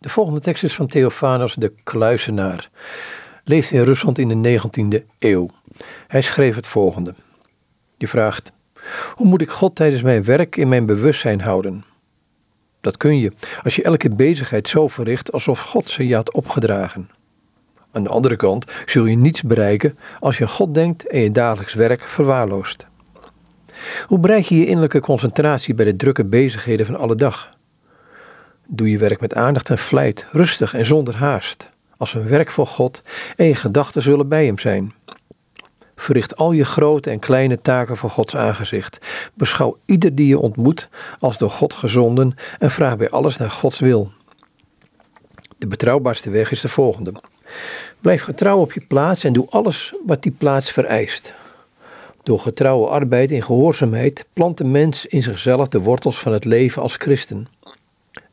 De volgende tekst is van Theophanes de Kluisenaar. Leefde in Rusland in de 19e eeuw. Hij schreef het volgende. Je vraagt: Hoe moet ik God tijdens mijn werk in mijn bewustzijn houden? Dat kun je als je elke bezigheid zo verricht alsof God ze je had opgedragen. Aan de andere kant zul je niets bereiken als je God denkt en je dagelijks werk verwaarloost. Hoe bereik je je innerlijke concentratie bij de drukke bezigheden van alle dag? Doe je werk met aandacht en vlijt, rustig en zonder haast, als een werk voor God en je gedachten zullen bij Hem zijn. Verricht al je grote en kleine taken voor Gods aangezicht. Beschouw ieder die je ontmoet als door God gezonden en vraag bij alles naar Gods wil. De betrouwbaarste weg is de volgende. Blijf getrouw op je plaats en doe alles wat die plaats vereist. Door getrouwe arbeid in gehoorzaamheid plant de mens in zichzelf de wortels van het leven als christen.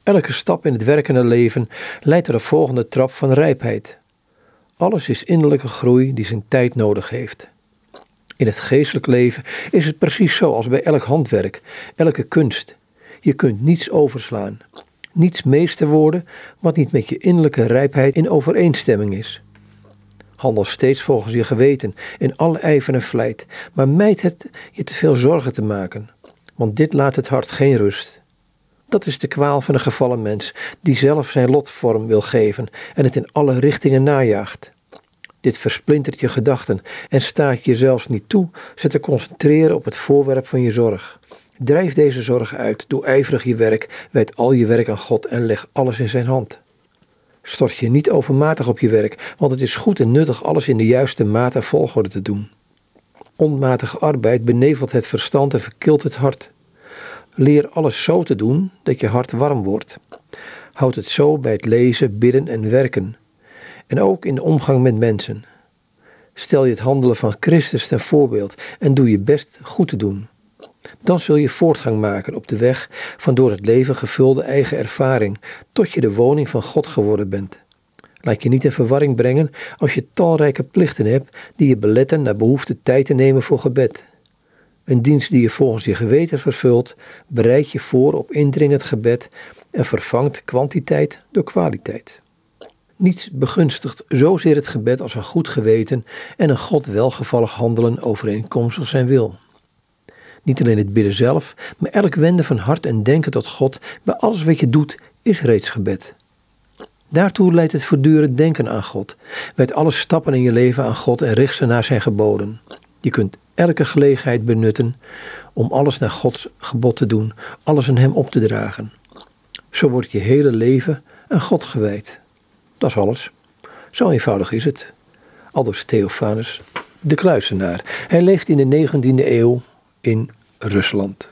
Elke stap in het werkende leven leidt tot de volgende trap van rijpheid. Alles is innerlijke groei die zijn tijd nodig heeft. In het geestelijk leven is het precies zo als bij elk handwerk, elke kunst. Je kunt niets overslaan, niets meester worden wat niet met je innerlijke rijpheid in overeenstemming is. Handel steeds volgens je geweten in alle ijver en vlijt, maar mijd het je te veel zorgen te maken, want dit laat het hart geen rust. Dat is de kwaal van een gevallen mens, die zelf zijn lot vorm wil geven en het in alle richtingen najaagt. Dit versplintert je gedachten en staat je zelfs niet toe ze te concentreren op het voorwerp van je zorg. Drijf deze zorg uit, doe ijverig je werk, wijd al je werk aan God en leg alles in zijn hand. Stort je niet overmatig op je werk, want het is goed en nuttig alles in de juiste maat en volgorde te doen. Onmatige arbeid benevelt het verstand en verkilt het hart. Leer alles zo te doen dat je hart warm wordt. Houd het zo bij het lezen, bidden en werken. En ook in de omgang met mensen. Stel je het handelen van Christus ten voorbeeld en doe je best goed te doen. Dan zul je voortgang maken op de weg van door het leven gevulde eigen ervaring, tot je de woning van God geworden bent. Laat je niet in verwarring brengen als je talrijke plichten hebt die je beletten naar behoefte tijd te nemen voor gebed. Een dienst die je volgens je geweten vervult, bereidt je voor op indringend gebed en vervangt kwantiteit door kwaliteit. Niets begunstigt zozeer het gebed als een goed geweten en een God welgevallig handelen overeenkomstig zijn wil. Niet alleen het bidden zelf, maar elk wenden van hart en denken tot God bij alles wat je doet is reeds gebed. Daartoe leidt het voortdurend denken aan God. Wijd alle stappen in je leven aan God en richt ze naar zijn geboden. Je kunt elke gelegenheid benutten om alles naar Gods gebod te doen, alles aan Hem op te dragen. Zo wordt je hele leven aan God gewijd. Dat is alles. Zo eenvoudig is het. Aldus Theophanus de Kluisenaar. Hij leeft in de 19e eeuw in Rusland.